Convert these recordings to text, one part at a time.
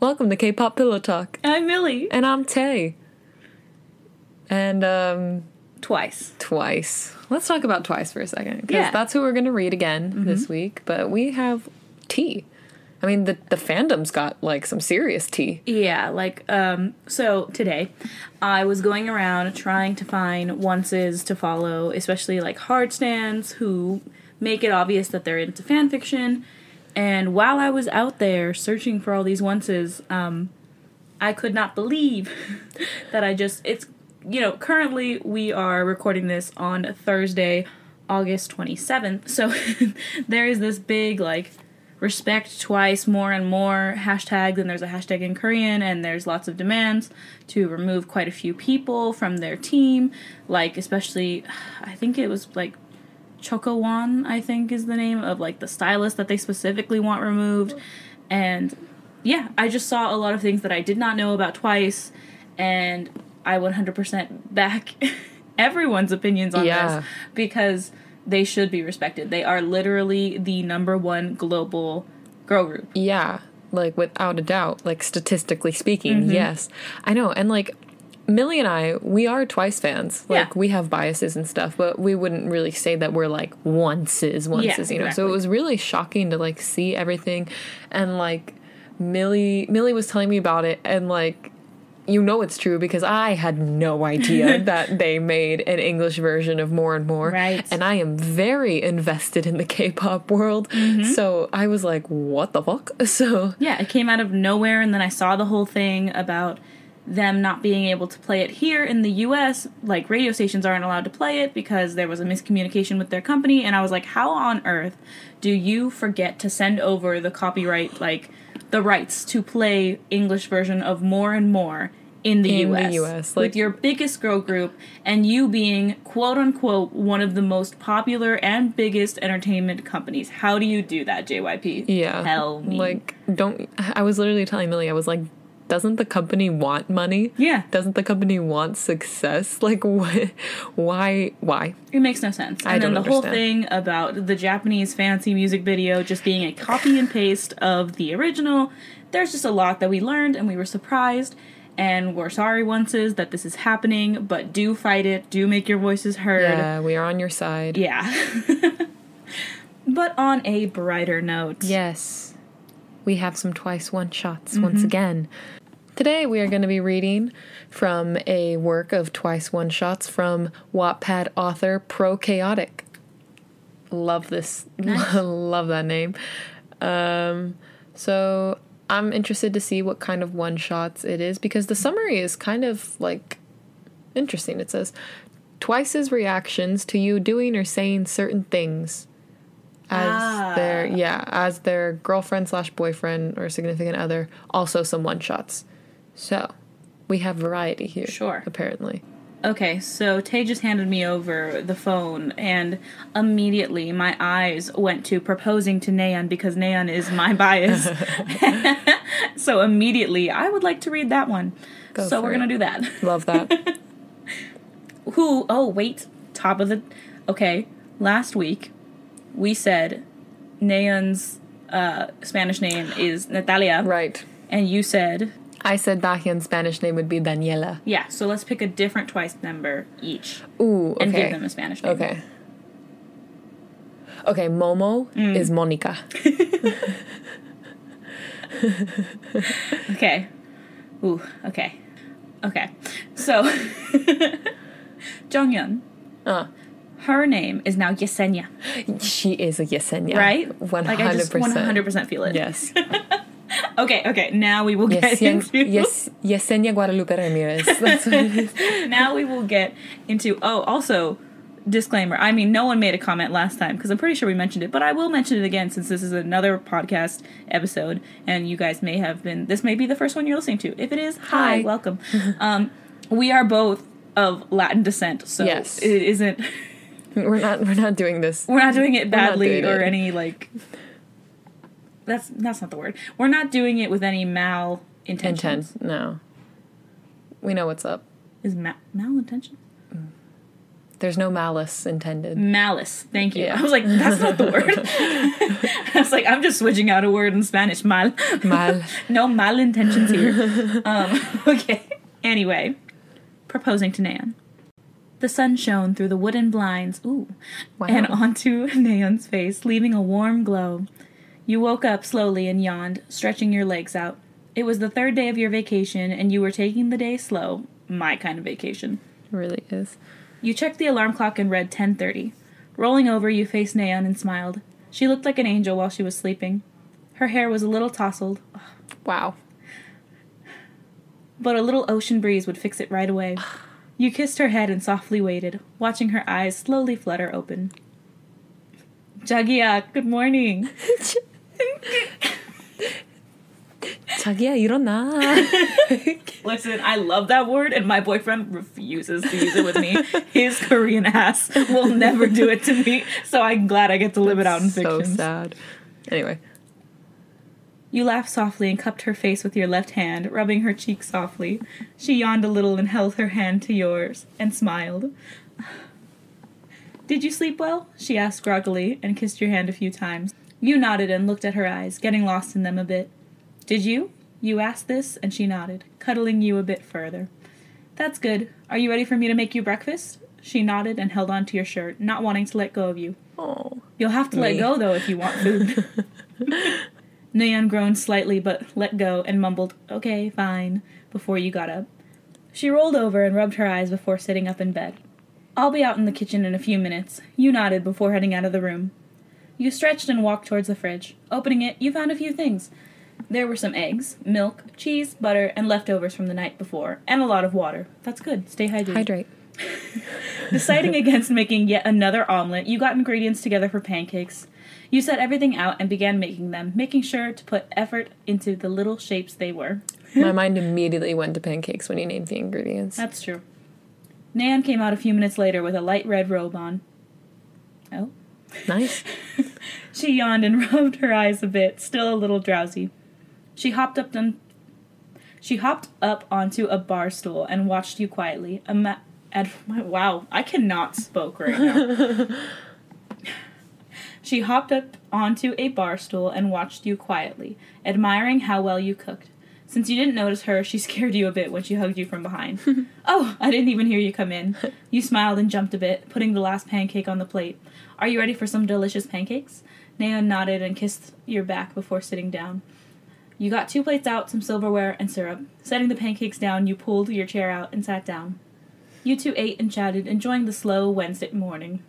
Welcome to K-pop Pillow Talk, I'm Millie. and I'm Tay. And um, Twice. twice. Let's talk about twice for a second because Yeah. Mm-hmm. that's who we're going to read again this week. But we have tea. I mean, the the fandom's got like some serious tea. Yeah, like, um, so today I was going around trying to find onces to follow, especially like hard stands who make it obvious that they're into fan fiction. And while I was out there searching for all these onces, um, I could not believe that I just, it's, you know, currently we are recording this on Thursday, August 27th. So there is this big, like, respect twice more and more hashtags and there's a hashtag in korean and there's lots of demands to remove quite a few people from their team like especially i think it was like chokowan i think is the name of like the stylist that they specifically want removed and yeah i just saw a lot of things that i did not know about twice and i 100% back everyone's opinions on Yeah. this because they should be respected. They are literally the number one global girl group. Yeah, like without a doubt, like statistically speaking, Mm-hmm. yes. I know. And like Millie and I, we are Twice fans. Like Yeah. we have biases and stuff, but we wouldn't really say that we're like onces, onces, you know. So it was really shocking to like see everything and like Millie Millie was telling me about it and like you know it's true because I had no idea that they made an English version of More and More. Right. And I am very invested in the K-pop world. Mm-hmm. So I was like, what the fuck? So Yeah, it came out of nowhere, and then I saw the whole thing about them not being able to play it here in the US. Like, radio stations aren't allowed to play it because there was a miscommunication with their company, and I was like, how on earth do you forget to send over the copyright, like, the rights to play English version of More and More? In the In the US, US, with your biggest girl group, and you being quote unquote one of the most popular and biggest entertainment companies. How do you do that, JYP? Yeah. Tell me. Like, don't. I was literally telling Millie, I was like, doesn't the company want money? Yeah. Doesn't the company want success? Like, what? Why? Why? It makes no sense. I and then the whole thing about the Japanese fancy music video just being a copy and paste of the original. There's just a lot that we learned and we were surprised. And we're sorry onces that this is happening, but do fight it. Do make your voices heard. Yeah, we are on your side. Yeah. but on a brighter note. Yes. We have some twice one shots Mm-hmm. once again. Today we are going to be reading from a work of twice one shots from Wattpad author Pro Chaotic. Love this. Nice. Love that name. Um, so I'm interested to see what kind of one shots it is because the summary is kind of like interesting. It says Twice's reactions to you doing or saying certain things as Ah. their yeah as their girlfriend slash boyfriend or significant other also some one shots so we have variety here Sure. apparently Okay, so Tay just handed me over the phone, and immediately my eyes went to proposing to Nayeon because Nayeon is my bias. so immediately, I would like to read that one. Go so we're it. gonna do that. love that Who? Oh, wait. Top of the. Okay, last week we said Nayeon's uh, Spanish name is Natalia, right and you said i said Dahyun's spanish name would be daniela yeah. So let's pick a different twice number each ooh okay and give them a Spanish name. okay okay momo Mm. is monica Okay. Ooh, okay. Okay. So, Jeongyeon, uh her name is now Yesenia, she is a yesenia right? 100% Like I just 100% feel it. yes Okay, okay. Now we will get Yesen- into yes yesenia guadalupe ramirez that's what it is now we will get into oh also disclaimer i mean no one made a comment last time because i'm pretty sure we mentioned it but i will mention it again since this is another podcast episode and you guys may have been this may be the first one you're listening to if it is hi, Hi. welcome um we are both of latin descent so Yes. it isn't we're not we're not doing this we're not doing it badly doing or it. any like that's that's not the word we're not doing it with any mal intentions intent no we know what's up is ma- malintention There's no malice intended. Malice. Thank you. Yeah. I was like, that's not the word. I was like, I'm just switching out a word in Spanish. Mal. Mal. no mal intentions here. um, okay. Anyway, proposing to Nayeon. The sun shone through the wooden blinds, ooh, Wow. and onto Nayeon's face, leaving a warm glow. You woke up slowly and yawned, stretching your legs out. It was the third day of your vacation, and you were taking the day slow. My kind of vacation. really is. You checked the alarm clock and read 10:30. Rolling over, you faced Nayeon and smiled. She looked like an angel while she was sleeping. Her hair was a little tousled, Wow. but a little ocean breeze would fix it right away. You kissed her head and softly waited, watching her eyes slowly flutter open. Jagia, good morning. 자기야 일어나. Listen, I love that word, and my boyfriend refuses to use it with me. His Korean ass will never do it to me, so I'm glad I get to live it out in so fiction. sad. Anyway, You laughed softly and cupped her face with your left hand, rubbing her cheek softly. She yawned a little and held her hand to yours and smiled. Did you sleep well? she asked groggily and kissed your hand a few times. You nodded and looked at her eyes, getting lost in them a bit. Did you? You asked this, and she nodded, cuddling you a bit further. That's good. Are you ready for me to make you breakfast? She nodded and held on to your shirt, not wanting to let go of you. oh, You'll have to let go, though, if you want food. Nayeon groaned slightly, but let go and mumbled, Okay, fine, before you got up. She rolled over and rubbed her eyes before sitting up in bed. I'll be out in the kitchen in a few minutes. You nodded before heading out of the room. You stretched and walked towards the fridge. Opening it, you found a few things. There were some eggs, milk, cheese, butter, and leftovers from the night before, and a lot of water. That's good. Stay hydrated. hydrate. Deciding against making yet another omelet, you got ingredients together for pancakes. You set everything out and began making them, making sure to put effort into the little shapes they were. My mind immediately went to pancakes when you named the ingredients. That's true. Nayeon came out a few minutes later with a light red robe on. Oh. Nice. She yawned and rubbed her eyes a bit, still a little drowsy. She hopped up on, she hopped up onto a bar stool and watched you quietly. Ama- ad- wow, I cannot spoke right now. she hopped up onto a bar stool and watched you quietly, admiring how well you cooked. Since you didn't notice her, she scared you a bit when she hugged you from behind. oh, I didn't even hear you come in. You smiled and jumped a bit, putting the last pancake on the plate. Are you ready for some delicious pancakes? Nayeon nodded and kissed your back before sitting down. You got two plates out, some silverware, and syrup. Setting the pancakes down, you pulled your chair out and sat down. You two ate and chatted, enjoying the slow Wednesday morning.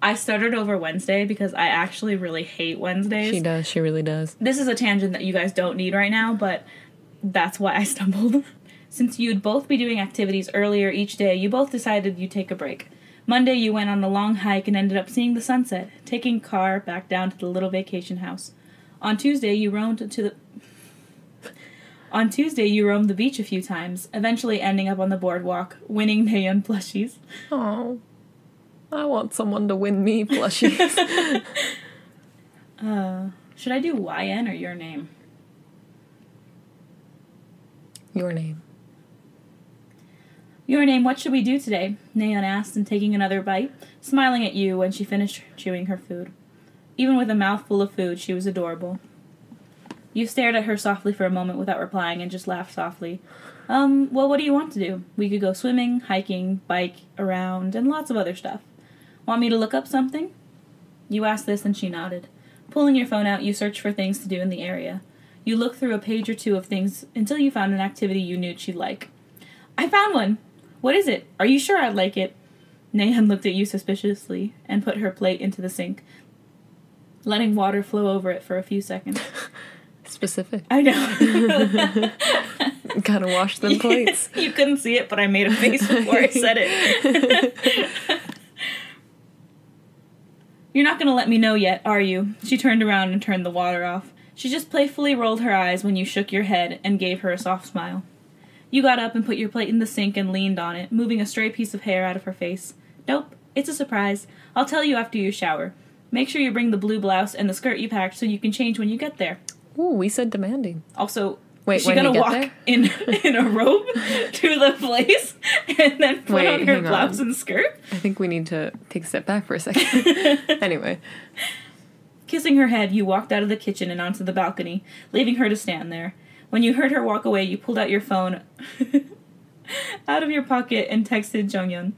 I started over Wednesday because I actually really hate Wednesdays. she does. She really does. This is a tangent that you guys don't need right now, but that's why I stumbled. Since you'd both be doing activities earlier each day, you both decided you'd take a break. Monday, you went on a long hike and ended up seeing the sunset, taking car back down to the little vacation house. On Tuesday, you roamed to the on Tuesday, you roamed the beach a few times, eventually ending up on the boardwalk, winning neon plushies. Oh, I want someone to win me plushies. Uh, should I do YN or your name? Your name. Your name, what should we do today? Nayeon asked, and taking another bite, smiling at you when she finished chewing her food. Even with a mouthful of food, she was adorable. You stared at her softly for a moment without replying and just laughed softly. Um, well, what do you want to do? We could go swimming, hiking, bike, around, and lots of other stuff. Want me to look up something? You asked this and she nodded. Pulling your phone out, you searched for things to do in the area. You looked through a page or two of things until you found an activity you knew she'd like. I found one! What is it? Are you sure I'd like it? Nayeon looked at you suspiciously and put her plate into the sink, letting water flow over it for a few seconds. Specific. I know. Gotta wash them plates. you couldn't see it, but I made a face before I said it. You're not going to let me know yet, are you? She turned around and turned the water off. She just playfully rolled her eyes when you shook your head and gave her a soft smile. You got up and put your plate in the sink and leaned on it, moving a stray piece of hair out of her face. Nope, it's a surprise. I'll tell you after you shower. Make sure you bring the blue blouse and the skirt you packed so you can change when you get there. Ooh, we said demanding. Also, Wait, is she gonna walk there? in in a robe to the place? and then put Wait, on her hang on. and skirt, I think we need to take a step back for a second. anyway, Kissing her head, you walked out of the kitchen and onto the balcony, leaving her to stand there. When you heard her walk away, you pulled out your phone out of your pocket and texted Jeongyeon.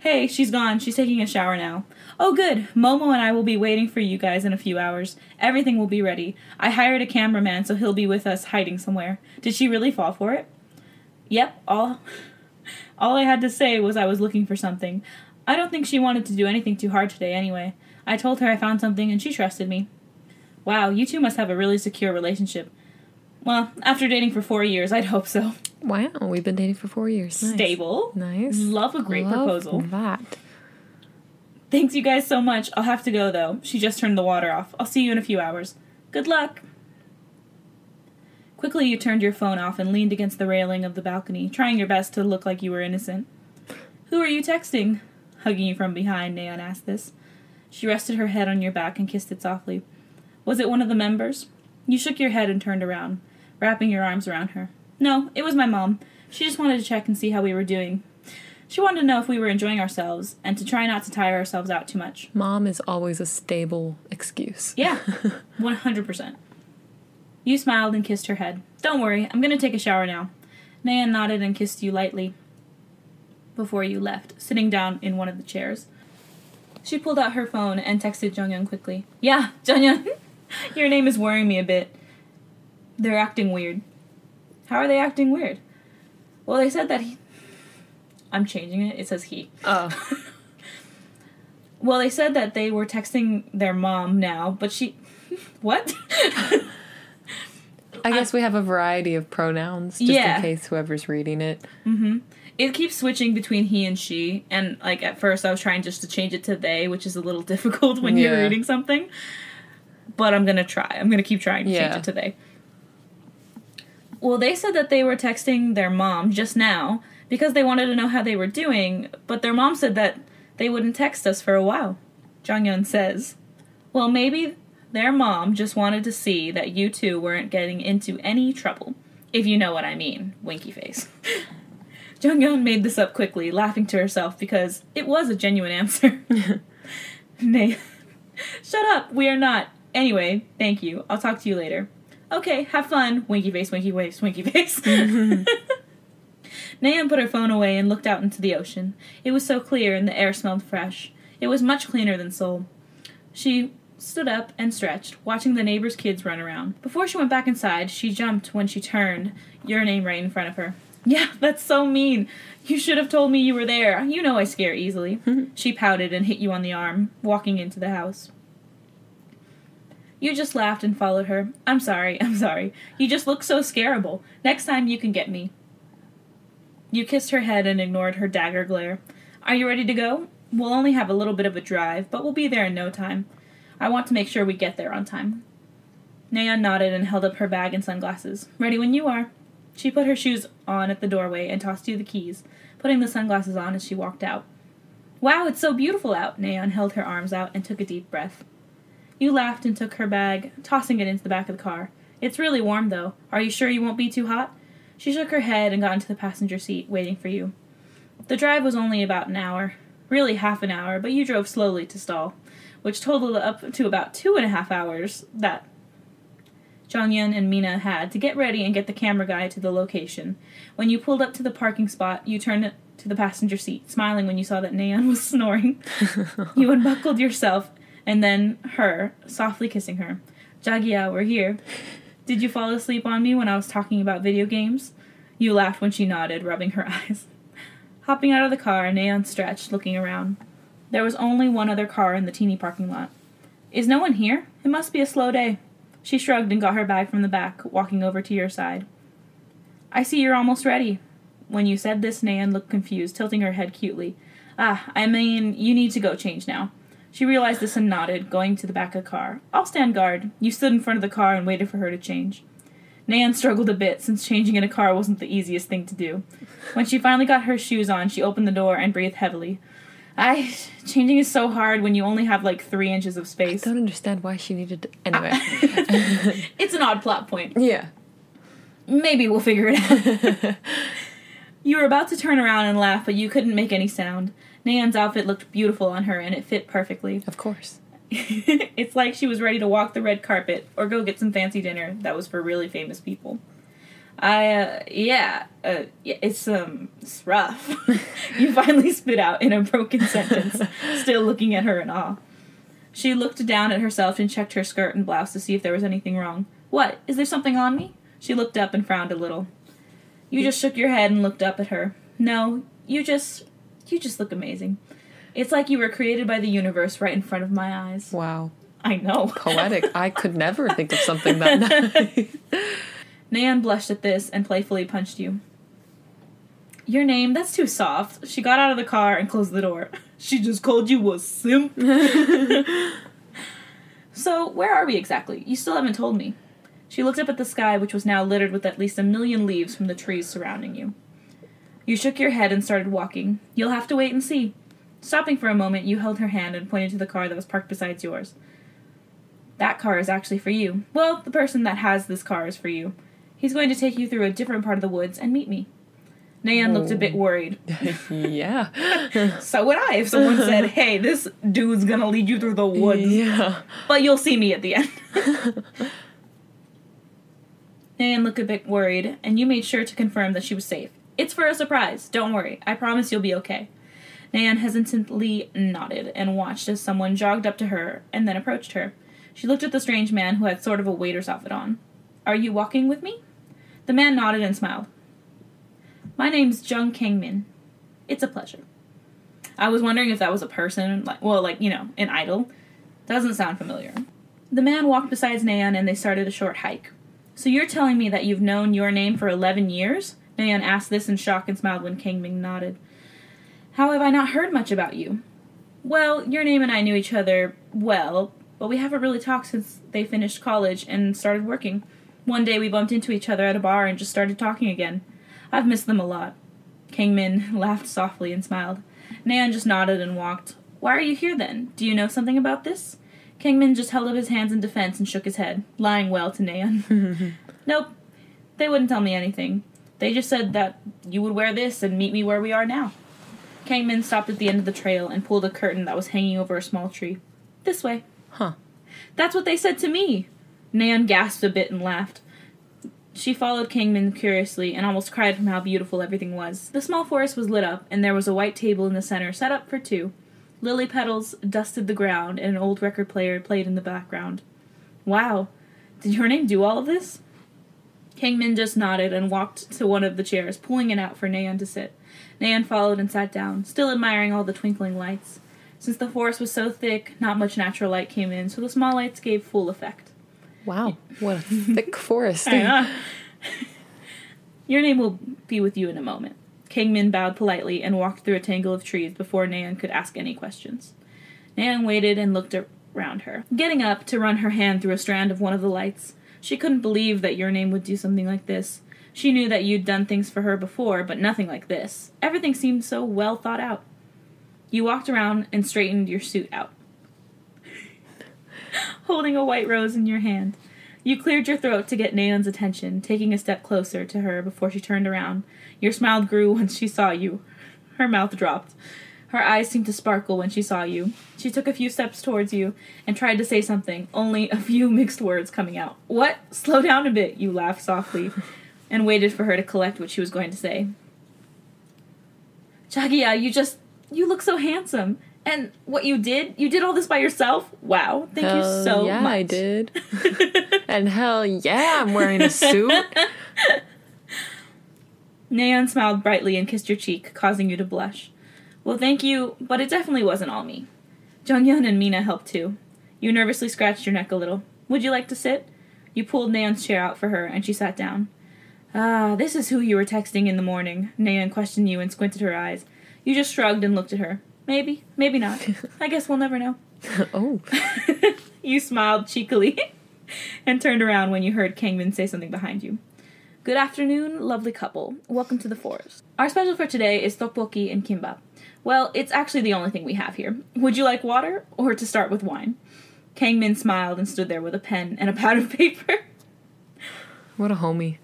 Hey, she's gone. She's taking a shower now. Oh, good. Momo and I will be waiting for you guys in a few hours. Everything will be ready. I hired a cameraman, so he'll be with us hiding somewhere. Did she really fall for it? Yep, all all I had to say was I was looking for something. I don't think she wanted to do anything too hard today anyway. I told her I found something and she trusted me. Wow, you two must have a really secure relationship. Well, after dating for four years, I'd hope so. wow, we've been dating for four years. Nice. Stable. Nice. Love a great Love proposal. That. Thanks you guys so much. I'll have to go though. She just turned the water off. I'll see you in a few hours. Good luck. Quickly, you turned your phone off and leaned against the railing of the balcony, trying your best to look like you were innocent. Who are you texting? Hugging you from behind, Nayeon asked this. She rested her head on your back and kissed it softly. Was it one of the members? You shook your head and turned around, wrapping your arms around her. No, it was my mom. She just wanted to check and see how we were doing. She wanted to know if we were enjoying ourselves and to try not to tire ourselves out too much. Mom is always a stable excuse. Yeah, 100%. You smiled and kissed her head. Don't worry, I'm gonna take a shower now. Nayeon nodded and kissed you lightly before you left, sitting down in one of the chairs. She pulled out her phone and texted Jeongyeon quickly. Yeah, Jeongyeon, your name is worrying me a bit. They're acting weird. How are they acting weird? Well, they said that he. I'm changing it. It says he. Oh. Well, they said that they were texting their mom now, but she. What? I guess we have a variety of pronouns just Yeah. in case whoever's reading it. Mm-hmm. It keeps switching between he and she, and like at first I was trying just to change it to they, which is a little difficult when you're reading something. But I'm gonna try. I'm gonna keep trying to change it to they. Well, they said that they were texting their mom just now because they wanted to know how they were doing, but their mom said that they wouldn't text us for a while. Jeongyeon says, Well, maybe their mom just wanted to see that you two weren't getting into any trouble. If you know what I mean. Winky face. Jeongyeon made this up quickly, laughing to herself because it was a genuine answer. Nay. Shut up, we are not. Anyway, thank you. I'll talk to you later. Okay, have fun. Winky face, winky face, winky face. Nayeon put her phone away and looked out into the ocean. It was so clear and the air smelled fresh. It was much cleaner than Seoul. She stood up and stretched, watching the neighbors' kids run around. Before she went back inside, she jumped when she turned, your name right in front of her. Yeah, that's so mean. You should have told me you were there. You know I scare easily. she pouted and hit you on the arm, walking into the house. You just laughed and followed her. I'm sorry, I'm sorry. You just look so scarable. Next time you can get me. You kissed her head and ignored her dagger glare. Are you ready to go? We'll only have a little bit of a drive, but we'll be there in no time. I want to make sure we get there on time. Nayeon nodded and held up her bag and sunglasses. Ready when you are. She put her shoes on at the doorway and tossed you the keys, putting the sunglasses on as she walked out. Wow, it's so beautiful out! Nayeon held her arms out and took a deep breath. You laughed and took her bag, tossing it into the back of the car. It's really warm, though. Are you sure you won't be too hot? She shook her head and got into the passenger seat, waiting for you. The drive was only about an hour. Really, half an hour, but you drove slowly to stall, which totaled up to about two and a half hours that Jeongyeon and Mina had to get ready and get the camera guy to the location. When you pulled up to the parking spot, you turned to the passenger seat, smiling when you saw that Nayeon was snoring. you unbuckled yourself and then her, softly kissing her. Jagia, we're here. Did you fall asleep on me when I was talking about video games? You laughed when she nodded, rubbing her eyes. Hopping out of the car, Nayeon stretched, looking around. There was only one other car in the teeny parking lot. Is no one here? It must be a slow day. She shrugged and got her bag from the back, walking over to your side. I see you're almost ready. When you said this, Nayeon looked confused, tilting her head cutely. Ah, I mean, you need to go change now. She realized this and nodded, going to the back of the car. I'll stand guard. You stood in front of the car and waited for her to change. Nayeon struggled a bit, since changing in a car wasn't the easiest thing to do. When she finally got her shoes on, she opened the door and breathed heavily. I changing is so hard when you only have like three inches of space. I Don't understand why she needed to. Anyway. it's an odd plot point. yeah. Maybe we'll figure it out. You were about to turn around and laugh, but you couldn't make any sound. Nayeon's outfit looked beautiful on her, and it fit perfectly. Of course. it's like she was ready to walk the red carpet or go get some fancy dinner that was for really famous people. I, uh, yeah, uh, yeah, it's, um, it's rough. you finally spit out in a broken sentence, still looking at her in awe. She looked down at herself and checked her skirt and blouse to see if there was anything wrong. What? Is there something on me? She looked up and frowned a little. You just shook your head and looked up at her. No, you just, you just look amazing. It's like you were created by the universe right in front of my eyes. Wow. I know. Poetic. I could never think of something that nice. Nayeon blushed at this and playfully punched you. Your name? That's too soft. She got out of the car and closed the door. She just called you a simp. so, where are we exactly? You still haven't told me. She looked up at the sky, which was now littered with at least a million leaves from the trees surrounding you. You shook your head and started walking. You'll have to wait and see. Stopping for a moment, you held her hand and pointed to the car that was parked beside yours. That car is actually for you. Well, the person that has this car is for you. He's going to take you through a different part of the woods and meet me. Nayeon looked a bit worried. yeah. So would I if someone said, hey, this dude's gonna lead you through the woods. Yeah. But you'll see me at the end. Nayeon looked a bit worried, and you made sure to confirm that she was safe. It's for a surprise. Don't worry. I promise you'll be okay. Nayeon hesitantly nodded and watched as someone jogged up to her and then approached her. She looked at the strange man who had sort of a waiter's outfit on. Are you walking with me? The man nodded and smiled. My name's Jung Kang Min. It's a pleasure. I was wondering if that was a person, like well, like, you know, an idol. Doesn't sound familiar. The man walked beside Nayeon and they started a short hike. So you're telling me that you've known your name for 11 years? Nayeon asked this in shock and smiled when Kangmin nodded. How have I not heard much about you? Well, your name and I knew each other well, but we haven't really talked since they finished college and started working. One day we bumped into each other at a bar and just started talking again. I've missed them a lot. Kangmin laughed softly and smiled. Nayeon just nodded and walked. Why are you here then? Do you know something about this? Kangmin just held up his hands in defense and shook his head, lying well to Nayeon. nope. They wouldn't tell me anything. They just said that you would wear this and meet me where we are now. Kangmin stopped at the end of the trail and pulled a curtain that was hanging over a small tree. This way. Huh. That's what they said to me. Nayeon gasped a bit and laughed. She followed Kangmin curiously and almost cried from how beautiful everything was. The small forest was lit up, and there was a white table in the center set up for two. Lily petals dusted the ground, and an old record player played in the background. Wow. Did your name do all of this? Kangmin just nodded and walked to one of the chairs, pulling it out for Nayeon to sit. Nayeon followed and sat down, still admiring all the twinkling lights. Since the forest was so thick, not much natural light came in, so the small lights gave full effect. Wow. What a thick forest. Your name will be with you in a moment. Kangmin bowed politely and walked through a tangle of trees before Nayeon could ask any questions. Nayeon waited and looked around her, getting up to run her hand through a strand of one of the lights. She couldn't believe that your name would do something like this. She knew that you'd done things for her before, but nothing like this. Everything seemed so well thought out. You walked around and straightened your suit out, holding a white rose in your hand. You cleared your throat to get Nayeon's attention, taking a step closer to her before she turned around. Your smile grew when she saw you. Her mouth dropped. Her eyes seemed to sparkle when she saw you. She took a few steps towards you and tried to say something, only a few mixed words coming out. What? Slow down a bit, you laughed softly, and waited for her to collect what she was going to say. Jagia, you just. You look so handsome. And what you did, you did all this by yourself? Wow. Thank hell you so yeah, much. I did. and hell yeah, I'm wearing a suit. Nayeon smiled brightly and kissed your cheek, causing you to blush. Well, thank you, but it definitely wasn't all me. Jeongyeon and Mina helped too. You nervously scratched your neck a little. Would you like to sit? You pulled Nayeon's chair out for her, and she sat down. Ah, this is who you were texting in the morning. Nayeon questioned you and squinted her eyes. You just shrugged and looked at her. Maybe, maybe not. I guess we'll never know. oh. you smiled cheekily and turned around when you heard Kangmin say something behind you. Good afternoon, lovely couple. Welcome to the forest. Our special for today is tteokbokki and kimbap. Well, it's actually the only thing we have here. Would you like water or to start with wine? Kangmin smiled and stood there with a pen and a pad of paper. What a homie.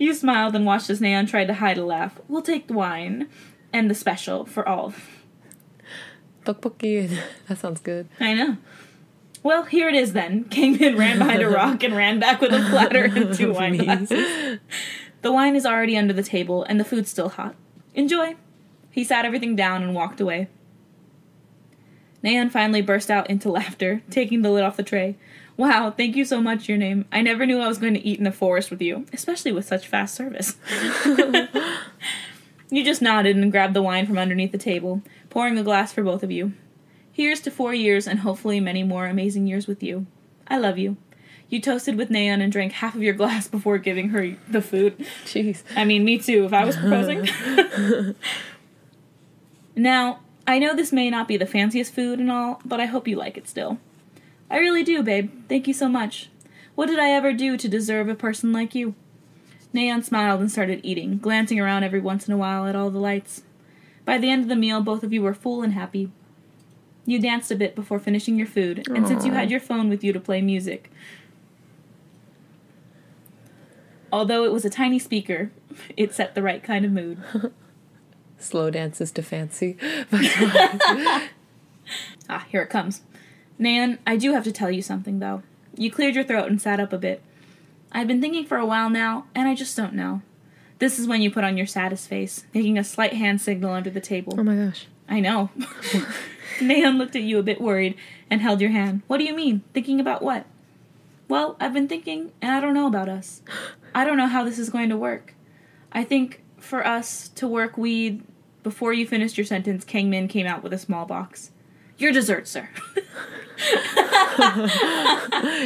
You smiled and watched as Nayeon tried to hide a laugh. We'll take the wine and the special for all. Tteokbokki. That sounds good. I know. Well, here it is then. Kangmin ran behind a rock and ran back with a platter and two wine glasses. The wine is already under the table and the food's still hot. Enjoy. He sat everything down and walked away. Nayeon finally burst out into laughter, taking the lid off the tray. Wow, thank you so much, your name. I never knew I was going to eat in the forest with you, especially with such fast service. you just nodded and grabbed the wine from underneath the table, pouring a glass for both of you. Here's to four years and hopefully many more amazing years with you. I love you. You toasted with Nayeon and drank half of your glass before giving her the food. Jeez. I mean, me too, if I was proposing. now, I know this may not be the fanciest food and all, but I hope you like it still. I really do, babe. Thank you so much. What did I ever do to deserve a person like you? Nayeon smiled and started eating, glancing around every once in a while at all the lights. By the end of the meal, both of you were full and happy. You danced a bit before finishing your food, and since you had your phone with you to play music, although it was a tiny speaker, it set the right kind of mood. Slow dances to fancy. Ah, here it comes. Nayeon, I do have to tell you something, though. You cleared your throat and sat up a bit. I've been thinking for a while now, and I just don't know. This is when you put on your saddest face, making a slight hand signal under the table. oh my gosh. I know. Nayeon looked at you a bit worried and held your hand. What do you mean? Thinking about what? Well, I've been thinking, and I don't know about us. I don't know how this is going to work. I think for us to work, we. Before you finished your sentence, Kang Min came out with a small box. Your dessert, sir.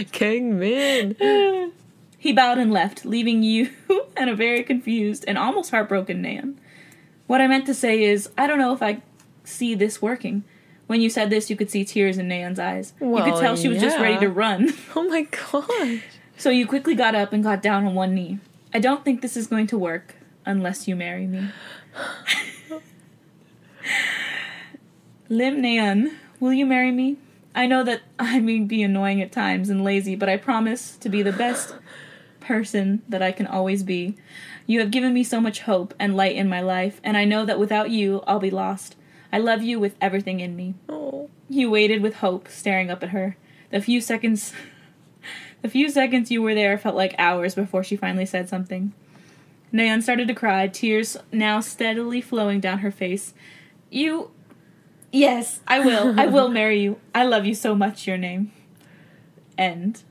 King Min. he bowed and left, leaving you and a very confused and almost heartbroken Nayeon. What I meant to say is, I don't know if I see this working. When you said this, you could see tears in Nayeon's eyes. you could tell she was just ready to run. Oh my god. So you quickly got up and got down on one knee. I don't think this is going to work unless you marry me. Lim Nayeon, will you marry me? I know that I may be annoying at times and lazy, but I promise to be the best person that I can always be. You have given me so much hope and light in my life, and I know that without you, I'll be lost. I love you with everything in me. Oh. You waited with hope, staring up at her. The few seconds the few seconds you were there felt like hours before she finally said something. Nayeon started to cry, tears now steadily flowing down her face. You Yes, I will. I will marry you. I love you so much, your name. End.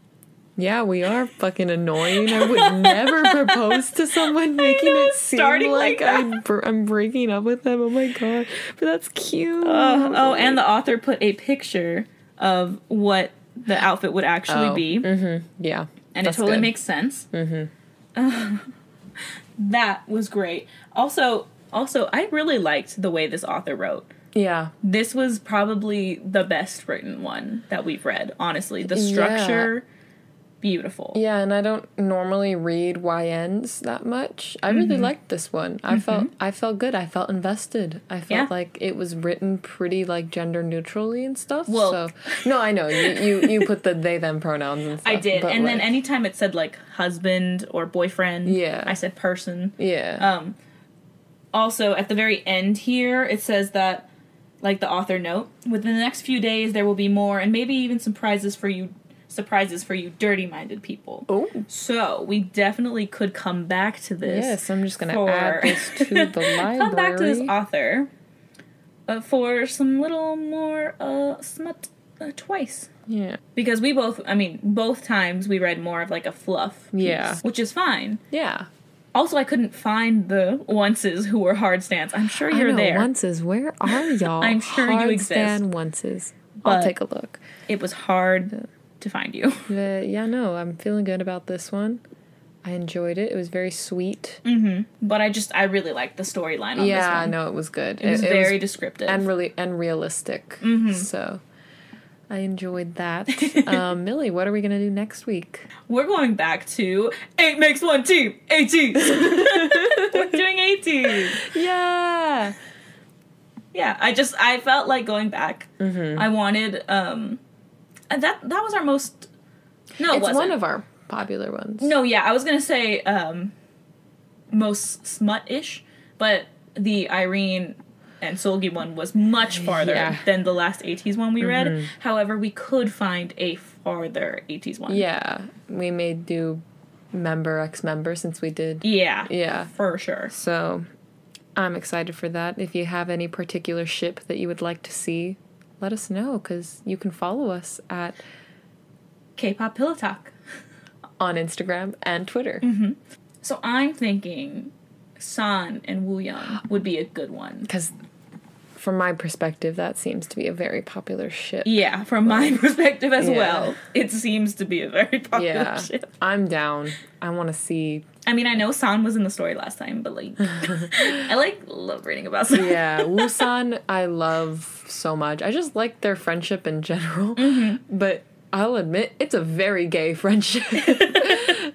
Yeah, we are fucking annoying. I would never propose to someone making know, it seem like, like I'm, br- I'm breaking up with them. Oh my god. But that's cute. Uh, oh, and the author put a picture of what the outfit would actually Oh, be. Mm-hmm. Yeah. and it totally good. makes sense. Mm-hmm. that was great. Also, also, I really liked the way this author wrote. Yeah. This was probably the best written one that we've read. Honestly, the structure, beautiful. Yeah, and I don't normally read YNs that much. I really Mm-hmm. liked this one. I felt I felt good. I felt invested. I felt Yeah. like it was written pretty like gender neutrally and stuff. Well- so no, I know you you, you put the they them pronouns and stuff. I did, and then anytime it said like husband or boyfriend, Yeah. I said person. yeah, Um, also, at the very end here, it says that, like the author note, within the next few days there will be more, and maybe even some prizes for you, surprises for you, dirty-minded people. oh So we definitely could come back to this. yes, I'm just gonna for- add this to the library. come back to this author uh, for some little more uh, smut uh, twice. Yeah, Because we both, I mean, both times we read more of like a fluff. Piece, Yeah. Which is fine. yeah. Also, I couldn't find the onces who were hard stands. I'm sure you're I know, there. Onces, where are y'all? I'm sure you Hard exist. stand onces. I'll take a look. It was hard to find you. But yeah, no, I'm feeling good about this one. I enjoyed it. It was very sweet. hmm But I just, I really liked the storyline on this yeah, no, it was good. It was very descriptive. and really and realistic. Mm-hmm. So I enjoyed that. um, Millie, what are we gonna do next week? We're going back to eight makes one team. ATEEZ. We're doing ATEEZ. Yeah. Yeah, I just I felt like going back. Mm-hmm. I wanted um that that was our most No, it It's wasn't. one of our popular ones. No, yeah, I was gonna say um most smut-ish, but the Irene and Seulgi one was much farther Yeah. than the last ATEEZ one we read. However, we could find a farther ATEEZ one. Yeah, we may do member X member since we did. Yeah. Yeah. For sure. So I'm excited for that. If you have any particular ship that you would like to see, let us know because you can follow us at K-pop Pillow Talk. on Instagram and Twitter. Mm-hmm. So I'm thinking San and Wooyoung would be a good one. Because from my perspective, that seems to be a very popular ship. Yeah, from my perspective as Yeah. well, it seems to be a very popular Yeah, ship. I'm down. I want to see. I mean, I know San was in the story last time, but like, I like love reading about San. Yeah, Wusan, I love so much. I just like their friendship in general. Mm-hmm. But I'll admit, it's a very gay friendship.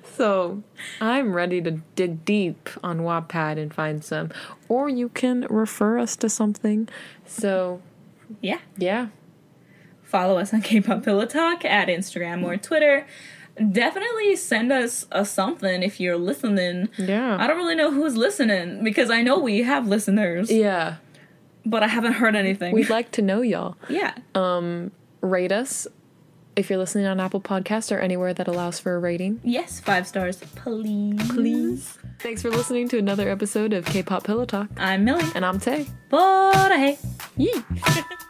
so I'm ready to dig deep on Wattpad and find some. Or you can refer us to something. So, yeah. yeah. Follow us on K-pop Pillow Talk at Instagram or Twitter. Definitely send us a something if you're listening. Yeah. I don't really know who's listening because I know we have listeners, yeah. but I haven't heard anything. We'd like to know y'all. yeah. Um, Rate us if you're listening on Apple Podcast or anywhere that allows for a rating. Yes, five stars, please. Please. Thanks for listening to another episode of K-pop Pillow Talk. I'm Millie. And I'm Tay. Bye. Yee.